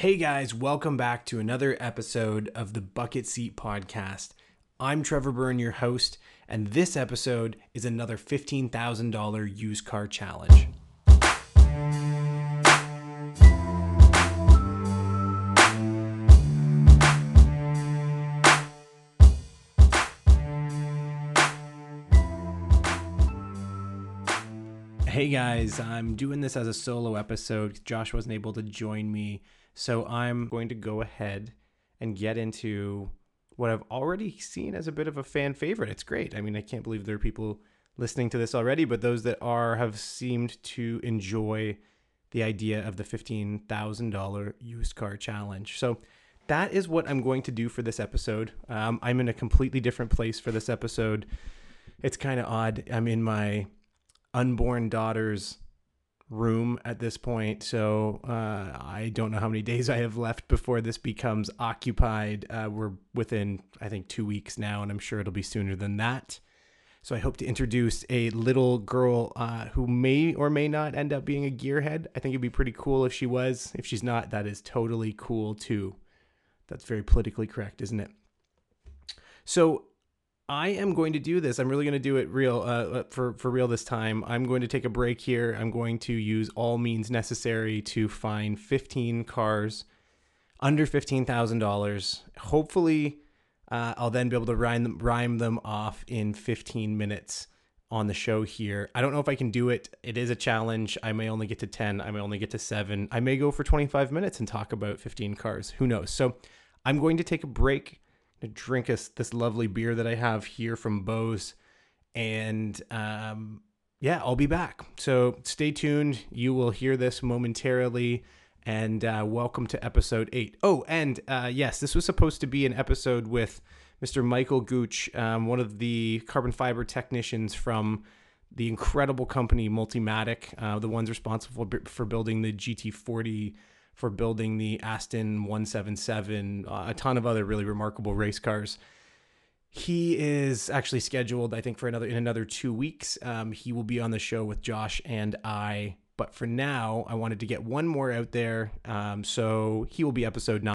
Hey guys, welcome back to another episode of the Bucket Seat Podcast. I'm Trevor Byrne, your host, and this episode is another $15,000 used car challenge. Hey guys, I'm doing this as a solo episode. Josh wasn't able to join me, so I'm going to go ahead and get into what I've already seen as a bit of a fan favorite. It's great. I mean, I can't believe there are people listening to this already, but those that are have seemed to enjoy the idea of the $15,000 used car challenge. So that is what I'm going to do for this episode. Um, I'm in a completely different place for this episode. It's kind of odd. I'm in my unborn daughter's room at this point. So uh, I don't know how many days I have left before this becomes occupied. Uh, we're within, I think, two weeks now, and I'm sure it'll be sooner than that. So I hope to introduce a little girl uh, who may or may not end up being a gearhead. I think it'd be pretty cool if she was. If she's not, that is totally cool too. That's very politically correct, isn't it? So I am going to do this. I'm really going to do it real uh, for for real this time. I'm going to take a break here. I'm going to use all means necessary to find 15 cars under fifteen thousand dollars. Hopefully, uh, I'll then be able to rhyme them, rhyme them off in 15 minutes on the show here. I don't know if I can do it. It is a challenge. I may only get to 10. I may only get to seven. I may go for 25 minutes and talk about 15 cars. Who knows? So I'm going to take a break drink us this lovely beer that I have here from Bose. And um, yeah, I'll be back. So stay tuned. You will hear this momentarily. And uh, welcome to episode eight. Oh, and uh, yes, this was supposed to be an episode with Mr. Michael Gooch, um, one of the carbon fiber technicians from the incredible company Multimatic, uh, the ones responsible for building the GT40 for building the Aston 177, uh, a ton of other really remarkable race cars. He is actually scheduled, I think, for another in another two weeks. Um, he will be on the show with Josh and I. But for now, I wanted to get one more out there. Um, so he will be episode nine.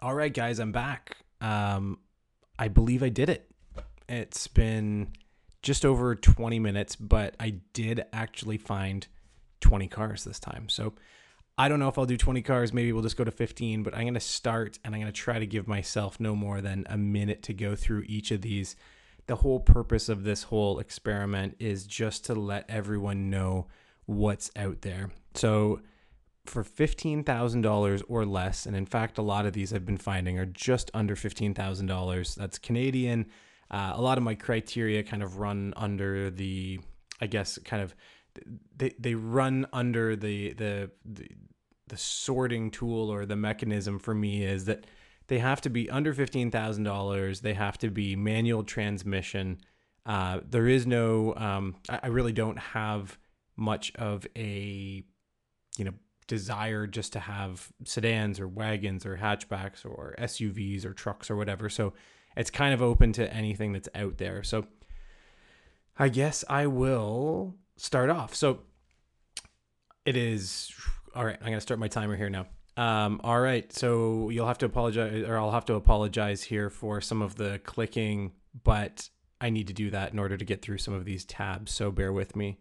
All right, guys, I'm back. Um, I believe I did it. It's been just over 20 minutes, but I did actually find 20 cars this time. So I don't know if I'll do 20 cars. Maybe we'll just go to 15, but I'm going to start and I'm going to try to give myself no more than a minute to go through each of these. The whole purpose of this whole experiment is just to let everyone know what's out there. So, for $15,000 or less, and in fact, a lot of these I've been finding are just under $15,000. That's Canadian. Uh, a lot of my criteria kind of run under the, I guess, kind of they they run under the, the the the sorting tool or the mechanism for me is that they have to be under fifteen thousand dollars. They have to be manual transmission. Uh, there is no. Um, I, I really don't have much of a, you know, desire just to have sedans or wagons or hatchbacks or SUVs or trucks or whatever. So it's kind of open to anything that's out there. So I guess I will start off. So it is all right. I'm gonna start my timer here now. Um, all right, so you'll have to apologize, or I'll have to apologize here for some of the clicking, but I need to do that in order to get through some of these tabs. So bear with me.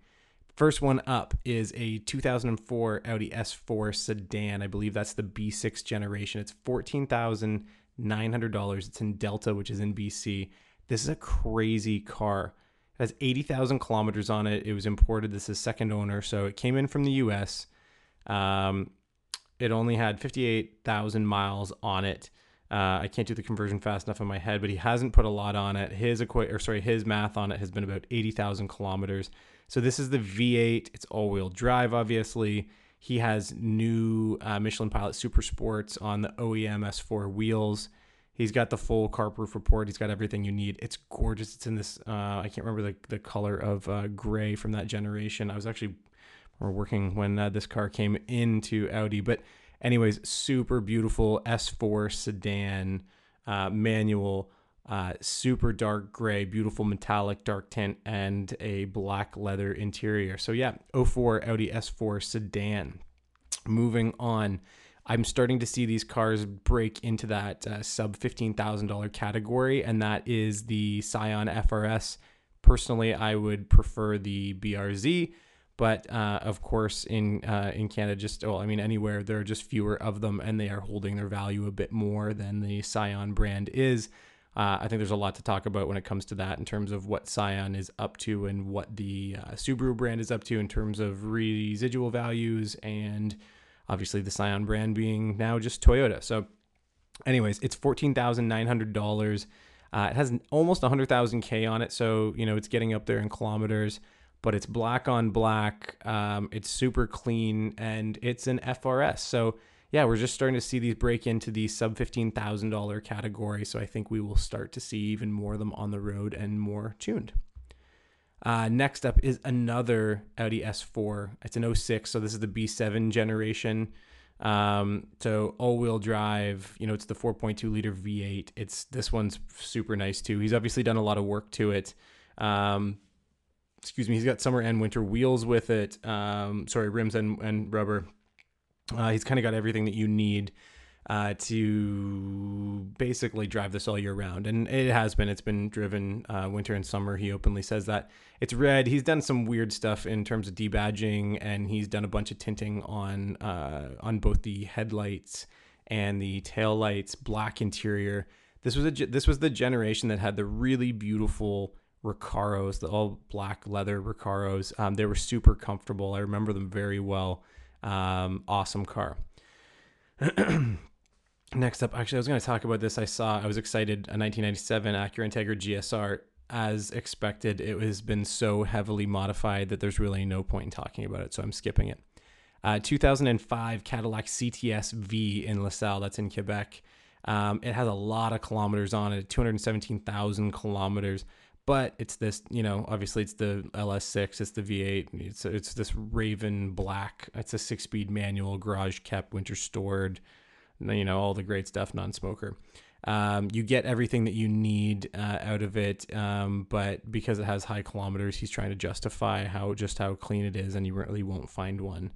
First one up is a 2004 Audi S4 sedan. I believe that's the B6 generation. It's $14,900. It's in Delta, which is in BC. This is a crazy car has 80,000 kilometers on it. It was imported. This is second owner. So it came in from the US. Um, it only had 58,000 miles on it. Uh, I can't do the conversion fast enough in my head, but he hasn't put a lot on it. His equi- or sorry, his math on it has been about 80,000 kilometers. So this is the V8. It's all-wheel drive, obviously. He has new uh, Michelin Pilot Super Sports on the OEM S4 wheels. He's got the full carproof report. He's got everything you need. It's gorgeous. It's in this. Uh, I can't remember the the color of uh, gray from that generation. I was actually working when uh, this car came into Audi, but anyways, super beautiful S4 sedan uh, manual. Uh, super dark gray, beautiful metallic dark tint, and a black leather interior. So yeah, 04 Audi S4 sedan. Moving on. I'm starting to see these cars break into that uh, sub $15,000 category, and that is the Scion FRS. Personally, I would prefer the BRZ, but uh, of course, in uh, in Canada, just well, I mean, anywhere there are just fewer of them, and they are holding their value a bit more than the Scion brand is. Uh, I think there's a lot to talk about when it comes to that in terms of what Scion is up to and what the uh, Subaru brand is up to in terms of residual values and obviously the Scion brand being now just Toyota. So, anyways, it's fourteen thousand nine hundred dollars. Uh, it has almost 100,000 K on it, so you know it's getting up there in kilometers. But it's black on black. Um, it's super clean, and it's an FRS. So yeah, we're just starting to see these break into the sub fifteen thousand dollar category. So I think we will start to see even more of them on the road and more tuned. Uh, next up is another Audi S4. It's an 06, so this is the B7 generation. Um, so all-wheel drive. You know, it's the 4.2 liter V8. It's this one's super nice too. He's obviously done a lot of work to it. Um, excuse me. He's got summer and winter wheels with it. Um, sorry, rims and, and rubber. Uh, he's kind of got everything that you need uh, to basically drive this all year round. And it has been. It's been driven uh, winter and summer. He openly says that. It's red. He's done some weird stuff in terms of debadging, and he's done a bunch of tinting on uh, on both the headlights and the tail lights. Black interior. This was a this was the generation that had the really beautiful Recaros, the all black leather Recaros. Um, they were super comfortable. I remember them very well. Um, awesome car. Next up, actually, I was going to talk about this. I saw, I was excited, a 1997 Acura Integra GSR. As expected, it has been so heavily modified that there's really no point in talking about it, so I'm skipping it. Uh, 2005 Cadillac CTS V in LaSalle, that's in Quebec. Um, it has a lot of kilometers on it, 217,000 kilometers but it's this you know obviously it's the ls6 it's the v8 it's it's this raven black it's a six speed manual garage kept winter stored you know all the great stuff non-smoker um, you get everything that you need uh, out of it um, but because it has high kilometers he's trying to justify how just how clean it is and you really won't find one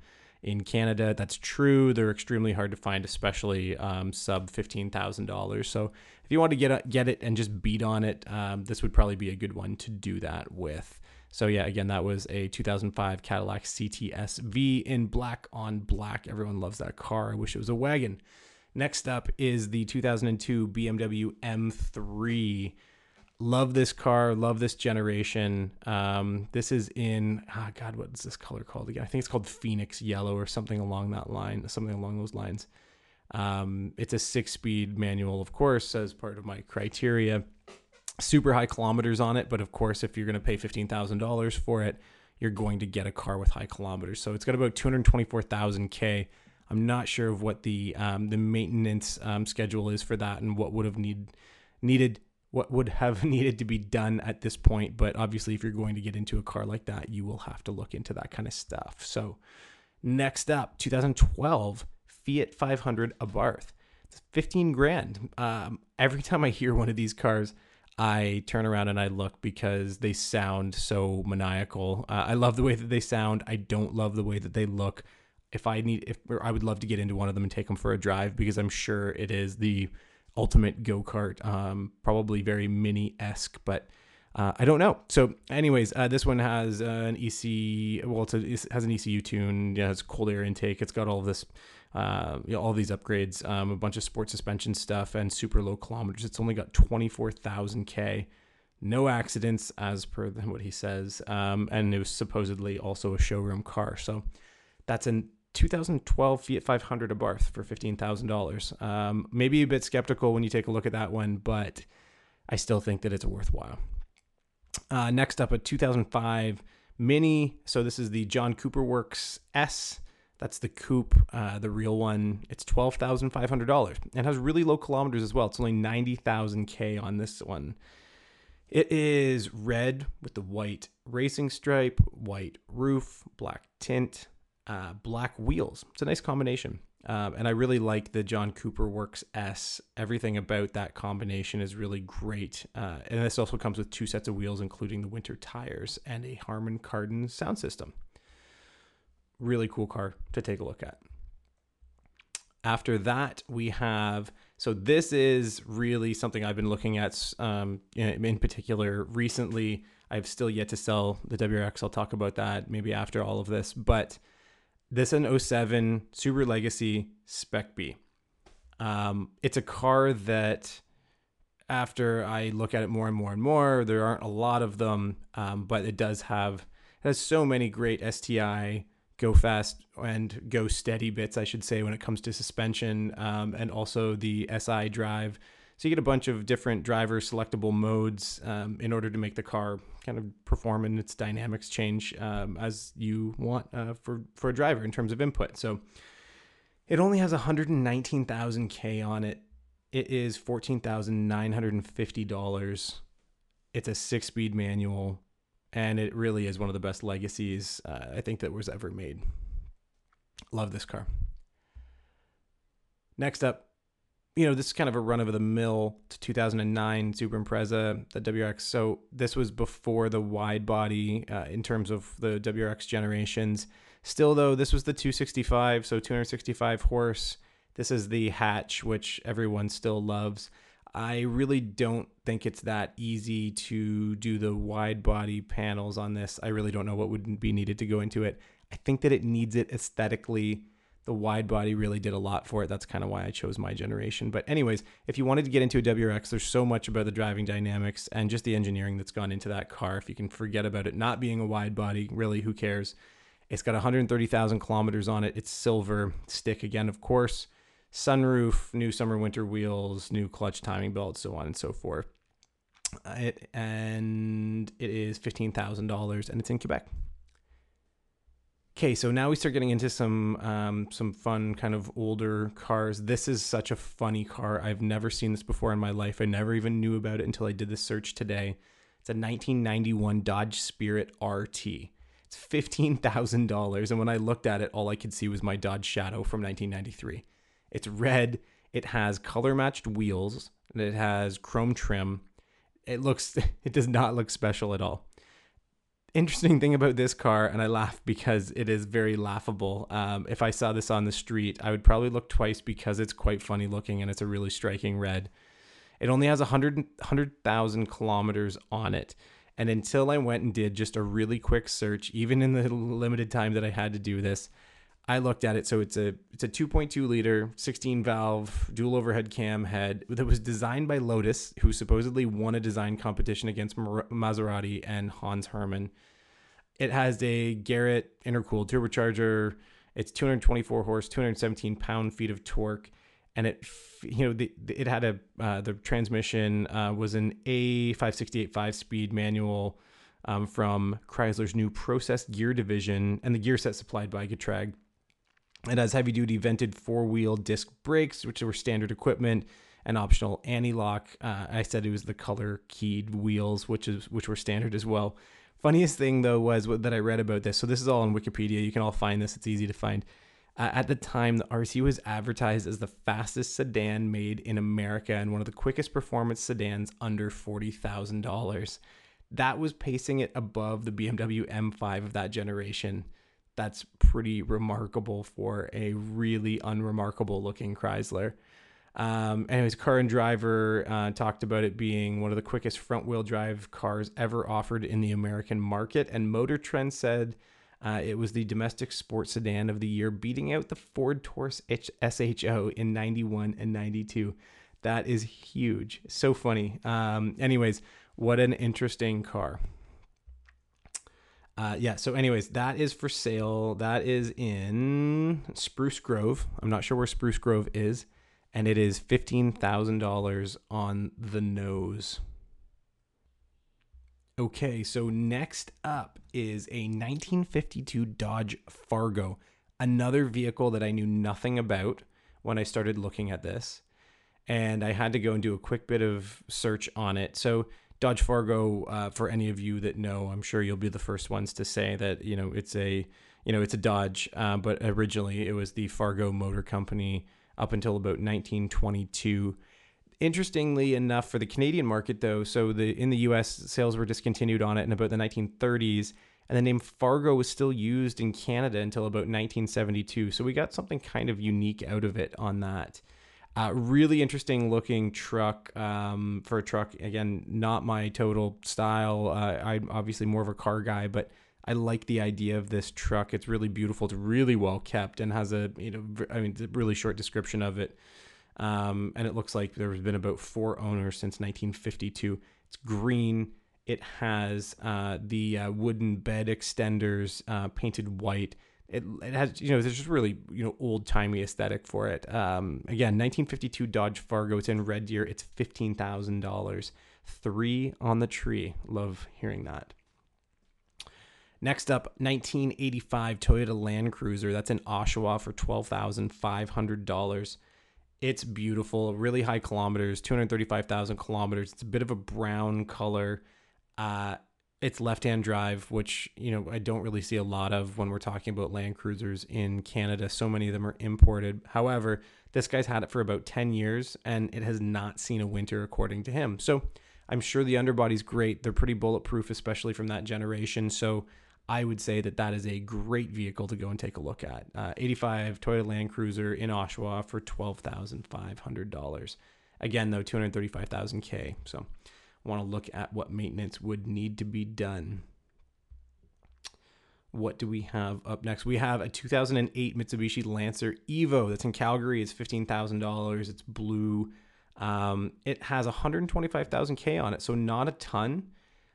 in Canada. That's true. They're extremely hard to find, especially um, sub fifteen thousand dollars. So if you want to get a, get it and just beat on it, um, this would probably be a good one to do that with. So yeah, again, that was a 2005 Cadillac CTS V in black on black. Everyone loves that car. I wish it was a wagon. Next up is the 2002 BMW M3 love this car love this generation. Um, this is in oh god what is this color called again? I think it's called phoenix yellow or something along that line something along those lines. Um, it's a six speed manual of course as part of my criteria. Super high kilometers on it but of course if you're going to pay $15000 for it you're going to get a car with high kilometers. So it's got about 224000 k i'm not sure of what the um, the maintenance um, schedule is for that and what would have need needed what would have needed to be done at this point. But obviously, if you're going to get into a car like that, you will have to look into that kind of stuff. So, next up, 2012 Fiat 500 Abarth. It's 15 grand. Um, every time I hear one of these cars, I turn around and I look because they sound so maniacal. Uh, I love the way that they sound. I don't love the way that they look. If I need, if I would love to get into one of them and take them for a drive because I'm sure it is the ultimate go kart, um, probably very mini esque, but uh, I don't know. So, anyways, uh, this one has uh, an EC. Well, a, it has an ECU tune. Yeah, it's cold air intake. It's got all this, uh, you know, all these upgrades, um, a bunch of sport suspension stuff, and super low kilometers. It's only got twenty four thousand k. No accidents, as per what he says, um, and it was supposedly also a showroom car. So, that's an 2012 Fiat 500 Abarth for $15,000. Um, maybe a bit skeptical when you take a look at that one, but I still think that it's worthwhile. Uh, next up, a 2005 Mini. So this is the John Cooper Works S. That's the coupe, uh, the real one. It's twelve thousand five hundred dollars and has really low kilometers as well. It's only ninety thousand k on this one. It is red with the white racing stripe, white roof, black tint, uh, black wheels. It's a nice combination. Um, and I really like the John Cooper Works S. Everything about that combination is really great. Uh, and this also comes with two sets of wheels, including the winter tires and a Harman Kardon sound system. Really cool car to take a look at. After that, we have so this is really something I've been looking at um, in, particular recently. I've still yet to sell the WRX. I'll talk about that maybe after all of this. But this an 07 Subaru Legacy Spec B. Um, it's a car that after I look at it more and more and more, there aren't a lot of them, um, but it does have it has so many great STI go fast and go steady bits, I should say, when it comes to suspension um, and also the SI drive. So you get a bunch of different driver selectable modes um, in order to make the car kind of perform and its dynamics change um, as you want uh, for for a driver in terms of input. So it only has 119,000 k on it. It is $14,950. It's a six-speed manual and it really is one of the best legacies uh, I think that was ever made. Love this car. Next up, you know, this is kind of a run of the mill to 2009 Subaru Impreza, the WRX. So this was before the wide body uh, in terms of the WRX generations. Still, though, this was the 265, so 265 horse. This is the hatch, which everyone still loves. I really don't think it's that easy to do the wide body panels on this. I really don't know what would be needed to go into it. I think that it needs it aesthetically. The wide body really did a lot for it. That's kind of why I chose my generation. But, anyways, if you wanted to get into a WRX, there's so much about the driving dynamics and just the engineering that's gone into that car. If you can forget about it not being a wide body, really, who cares? It's got 130,000 kilometers on it. It's silver stick again, of course sunroof, new summer winter wheels, new clutch timing belt, so on and so forth. It, and it is fifteen thousand dollars, and it's in Quebec. Okay, so now we start getting into some um, some fun kind of older cars. This is such a funny car. I've never seen this before in my life. I never even knew about it until I did the search today. It's a 1991 Dodge Spirit RT. It's fifteen thousand dollars, and when I looked at it, all I could see was my Dodge Shadow from 1993. It's red. It has color matched wheels. And it has chrome trim. It looks. It does not look special at all. Interesting thing about this car, and I laugh because it is very laughable. Um, if I saw this on the street, I would probably look twice because it's quite funny looking and it's a really striking red. It only has 100 100,000 kilometers on it. And until I went and did just a really quick search, even in the limited time that I had to do this, I looked at it. So it's a it's a 2.2 liter, 16 valve, dual overhead cam head that was designed by Lotus, who supposedly won a design competition against Maserati and Hans Hermann. It has a Garrett intercooled turbocharger. It's 224 horse, 217 pound feet of torque, and it you know the, it had a uh, the transmission uh, was an A568 five speed manual. Um, from Chrysler's new process gear division and the gear set supplied by Getrag. It has heavy duty vented four wheel disc brakes, which were standard equipment, and optional anti lock. Uh, I said it was the color keyed wheels, which is which were standard as well. Funniest thing though was that I read about this. So this is all on Wikipedia. You can all find this. It's easy to find. Uh, at the time, the RT was advertised as the fastest sedan made in America and one of the quickest performance sedans under forty thousand dollars. That was pacing it above the BMW M5 of that generation that's pretty remarkable for a really unremarkable looking Chrysler. Um, anyways, Car and Driver uh, talked about it being one of the quickest front wheel drive cars ever offered in the American market. And Motor Trend said uh, it was the domestic sports sedan of the year, beating out the Ford Taurus SHO in 91 and 92. That is huge. So funny. Um, anyways, what an interesting car. Uh, yeah. So, anyways, that is for sale. That is in Spruce Grove. I'm not sure where Spruce Grove is, and it is fifteen thousand dollars on the nose. Okay, so next up is a 1952 Dodge Fargo, another vehicle that I knew nothing about when I started looking at this. And I had to go and do a quick bit of search on it. So Dodge Fargo, uh, for any of you that know, I'm sure you'll be the first ones to say that you know it's a you know it's a Dodge, uh, but originally it was the Fargo Motor Company up until about 1922. Interestingly enough, for the Canadian market though, so the in the U.S. sales were discontinued on it in about the 1930s, And the name Fargo was still used in Canada until about 1972. So we got something kind of unique out of it on that. Uh, really interesting looking truck um, for a truck. Again, not my total style. Uh, I'm obviously more of a car guy, but I like the idea of this truck. It's really beautiful. It's really well kept and has a you know I mean really short description of it. Um, and it looks like there's been about four owners since 1952. It's green. It has uh, the uh, wooden bed extenders uh, painted white. It, it has you know there's just really you know old timey aesthetic for it. Um, again, 1952 Dodge Fargo. It's in Red Deer. It's fifteen thousand dollars. Three on the tree. Love hearing that. Next up, 1985 Toyota Land Cruiser. That's in Oshawa for $12,500. It's beautiful, really high kilometers, 235,000 kilometers. It's a bit of a brown color. Uh, it's left-hand drive, which you know I don't really see a lot of when we're talking about Land Cruisers in Canada. So many of them are imported. However, this guy's had it for about 10 years, and it has not seen a winter, according to him. So I'm sure the underbody's great. They're pretty bulletproof, especially from that generation. So I would say that that is a great vehicle to go and take a look at. Uh, 85 Toyota Land Cruiser in Oshawa for $12,500. Again, though, 235,000 K. So Want to look at what maintenance would need to be done. What do we have up next? We have a 2008 Mitsubishi Lancer Evo that's in Calgary. It's $15,000. It's blue. Um, it has 125,000 K on it, so not a ton.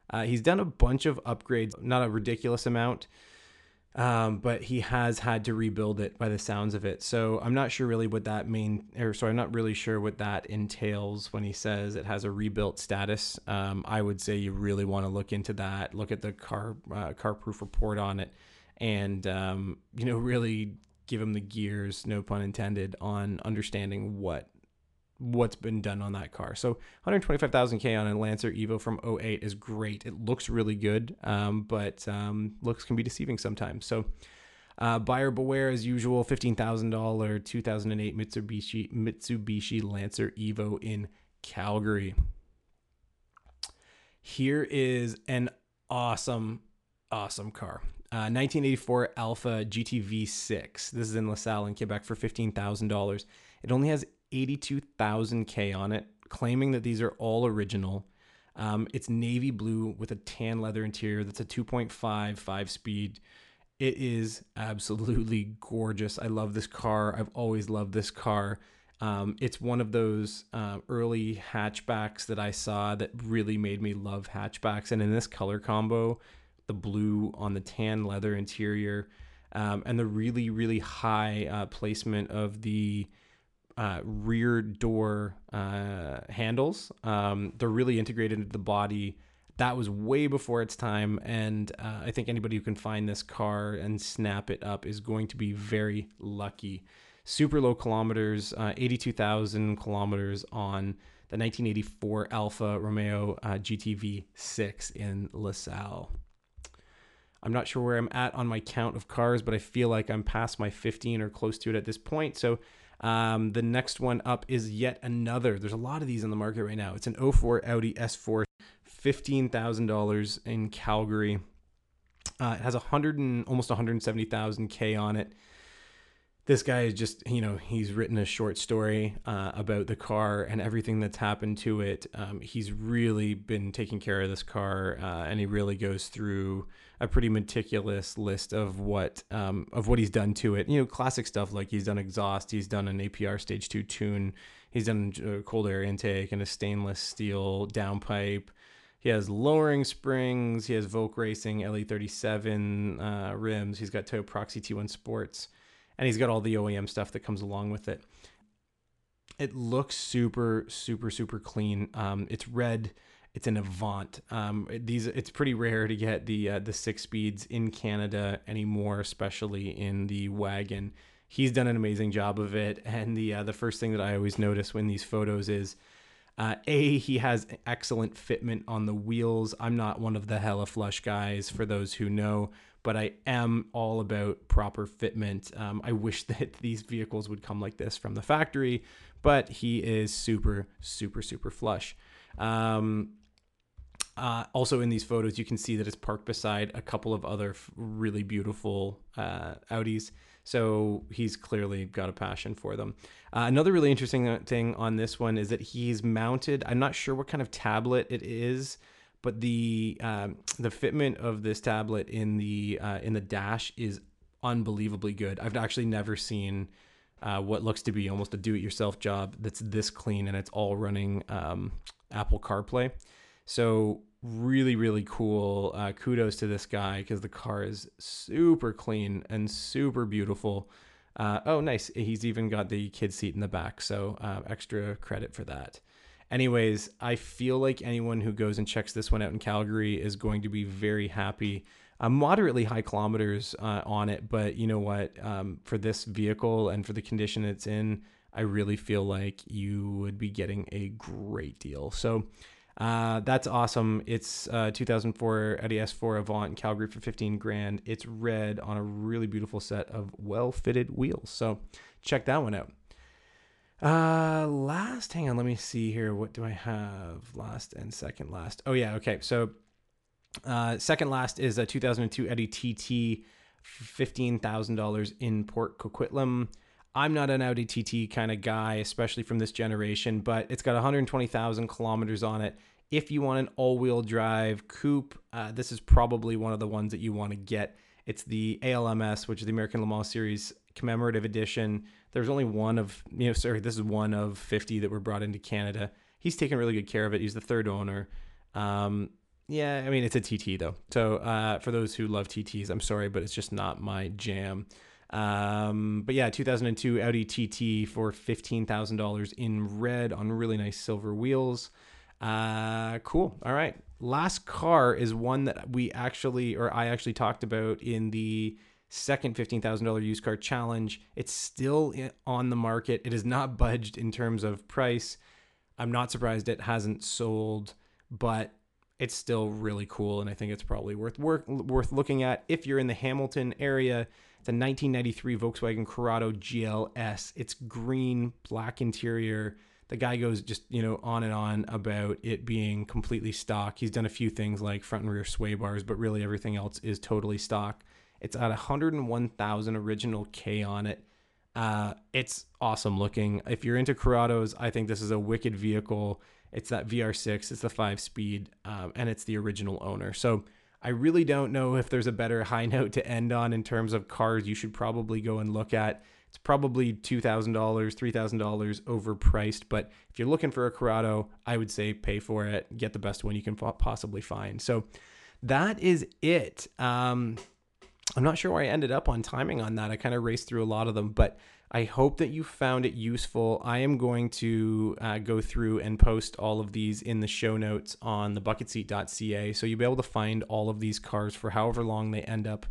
Uh, he's done a bunch of upgrades, not a ridiculous amount, um, but he has had to rebuild it by the sounds of it. So I'm not sure really what that mean, or so I'm not really sure what that entails when he says it has a rebuilt status. Um, I would say you really want to look into that, look at the car uh, car proof report on it, and um, you know really give him the gears, no pun intended, on understanding what what's been done on that car. So 125,000K on a Lancer Evo from 08 is great. It looks really good, um, but um, looks can be deceiving sometimes. So uh, buyer beware as usual, $15,000 2008 Mitsubishi, Mitsubishi Lancer Evo in Calgary. Here is an awesome, awesome car. Uh, 1984 Alfa GTV6. This is in LaSalle in Quebec for $15,000. It only has 82,000K on it, claiming that these are all original. Um, it's navy blue with a tan leather interior that's a 2.5 five speed. It is absolutely gorgeous. I love this car. I've always loved this car. Um, it's one of those uh, early hatchbacks that I saw that really made me love hatchbacks. And in this color combo, the blue on the tan leather interior, um, and the really, really high uh, placement of the uh, rear door uh, handles. Um, they're really integrated into the body. That was way before its time, and uh, I think anybody who can find this car and snap it up is going to be very lucky. Super low kilometers, uh, 82,000 kilometers on the 1984 Alfa Romeo uh, GTV 6 in LaSalle. I'm not sure where I'm at on my count of cars, but I feel like I'm past my 15 or close to it at this point. So um, the next one up is yet another. There's a lot of these in the market right now. It's an 04 Audi S4, $15,000 in Calgary. Uh, it has 100 and almost 170,000 K on it. This guy is just, you know, he's written a short story uh, about the car and everything that's happened to it. Um, he's really been taking care of this car, uh, and he really goes through a pretty meticulous list of what um, of what he's done to it. You know, classic stuff like he's done exhaust, he's done an APR stage two tune, he's done a cold air intake and a stainless steel downpipe. He has lowering springs. He has Volk Racing TE37 uh, rims. He's got Toyo Proxes T1 Sports, and he's got all the OEM stuff that comes along with it. It looks super, super, super clean. Um, it's red it's an Avant. Um, these it's pretty rare to get the uh, the six speeds in Canada anymore, especially in the wagon. He's done an amazing job of it, and the uh, the first thing that I always notice when these photos is. Uh, a he has excellent fitment on the wheels. I'm not one of the hella flush guys, for those who know, but I am all about proper fitment. Um, I wish that these vehicles would come like this from the factory, but he is super, super, super flush. Um, Uh, also, in these photos, you can see that it's parked beside a couple of other really beautiful uh, Audis. So he's clearly got a passion for them. Uh, another really interesting thing on this one is that he's mounted. I'm not sure what kind of tablet it is, but the um, the fitment of this tablet in the uh, in the dash is unbelievably good. I've actually never seen uh, what looks to be almost a do-it-yourself job that's this clean and it's all running um, Apple CarPlay. So really, really cool. Uh, kudos to this guy because the car is super clean and super beautiful. Uh, oh, nice. He's even got the kid seat in the back. So uh, extra credit for that. Anyways, I feel like anyone who goes and checks this one out in Calgary is going to be very happy. Uh, moderately high kilometers uh, on it, but you know what? Um, for this vehicle and for the condition it's in, I really feel like you would be getting a great deal. So uh, that's awesome. It's uh, 2004 Audi S4 Avant in Calgary for 15 grand. It's red on a really beautiful set of well-fitted wheels. So check that one out. Uh, last, hang on, let me see here. What do I have? Last and second last. Oh yeah, okay. So, uh, second last is a 2002 Audi TT, fifteen thousand dollars in Port Coquitlam. I'm not an Audi TT kind of guy, especially from this generation, but it's got 120,000 kilometers on it if you want an all-wheel drive coupe, uh, this is probably one of the ones that you want to get. It's the ALMS, which is the American Le Mans Series commemorative edition. There's only one of, you know, sorry, this is one of 50 that were brought into Canada. He's taken really good care of it. He's the third owner. Um, yeah, I mean, it's a TT though. So uh, for those who love TTs, I'm sorry, but it's just not my jam. Um, but yeah, 2002 Audi TT for $15,000 in red on really nice silver wheels. Uh, cool. All right. Last car is one that we actually, or I actually talked about in the second $15,000 used car challenge. It's still on the market. It has not budged in terms of price. I'm not surprised it hasn't sold, but it's still really cool. And I think it's probably worth, worth, worth looking at if you're in the Hamilton area. It's a 1993 Volkswagen Corrado GLS. It's green, black interior the guy goes just you know on and on about it being completely stock. He's done a few things like front and rear sway bars, but really everything else is totally stock. It's at 101,000 original K on it. Uh, it's awesome looking. If you're into Corrados, I think this is a wicked vehicle. It's that VR6, it's the five speed, um, and it's the original owner. So I really don't know if there's a better high note to end on in terms of cars you should probably go and look at. It's probably $2,000, $3,000 overpriced, but if you're looking for a Corrado, I would say pay for it, get the best one you can possibly find. So that is it. Um, I'm not sure where I ended up on timing on that. I kind of raced through a lot of them, but I hope that you found it useful. I am going to uh, go through and post all of these in the show notes on the bucketseat.ca. So you'll be able to find all of these cars for however long they end up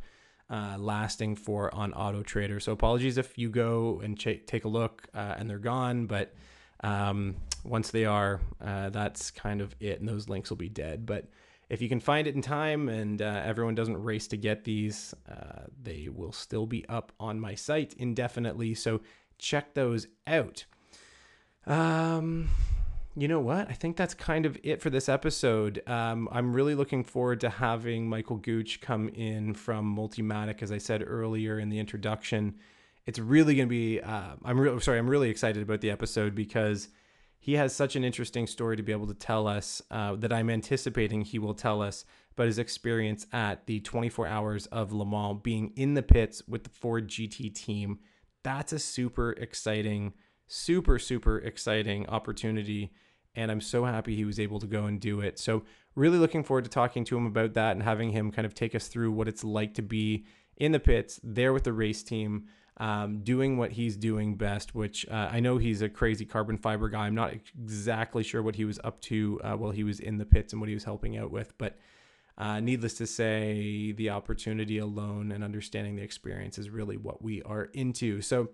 uh, lasting for on Auto Trader. So apologies if you go and ch- take a look uh, and they're gone, but um, once they are, uh, that's kind of it, and those links will be dead. But if you can find it in time and uh, everyone doesn't race to get these, uh, they will still be up on my site indefinitely. So check those out. Um, you know what? I think that's kind of it for this episode. Um, I'm really looking forward to having Michael Gooch come in from Multimatic, as I said earlier in the introduction. It's really going to be. Uh, I'm sorry. I'm really excited about the episode because he has such an interesting story to be able to tell us uh, that I'm anticipating he will tell us about his experience at the 24 Hours of Le Mans, being in the pits with the Ford GT team. That's a super exciting super, super exciting opportunity. And I'm so happy he was able to go and do it. So, really looking forward to talking to him about that and having him kind of take us through what it's like to be in the pits, there with the race team, um, doing what he's doing best, which uh, I know he's a crazy carbon fiber guy. I'm not exactly sure what he was up to uh, while he was in the pits and what he was helping out with, but uh, needless to say, the opportunity alone and understanding the experience is really what we are into. So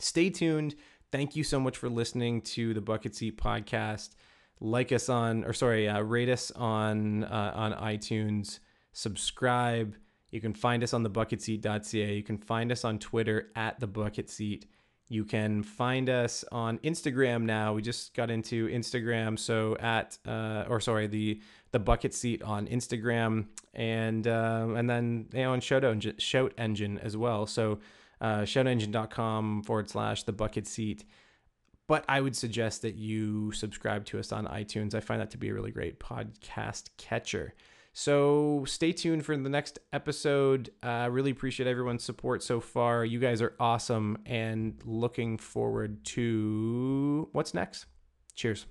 stay tuned. Thank you so much for listening to the Bucket Seat podcast. Like us on, or sorry, uh, rate us on uh, on iTunes. Subscribe. You can find us on the bucketseat.ca. You can find us on Twitter at the bucket seat. You can find us on Instagram now. We just got into Instagram, so at uh, or sorry, the the bucket seat on Instagram, and uh, and then you know on Shout Engine, Shout Engine as well. So uh, shoutengine.com forward slash the bucket seat. But I would suggest that you subscribe to us on iTunes. I find that to be a really great podcast catcher. So stay tuned for the next episode. Uh, really appreciate everyone's support so far. You guys are awesome and looking forward to what's next. Cheers.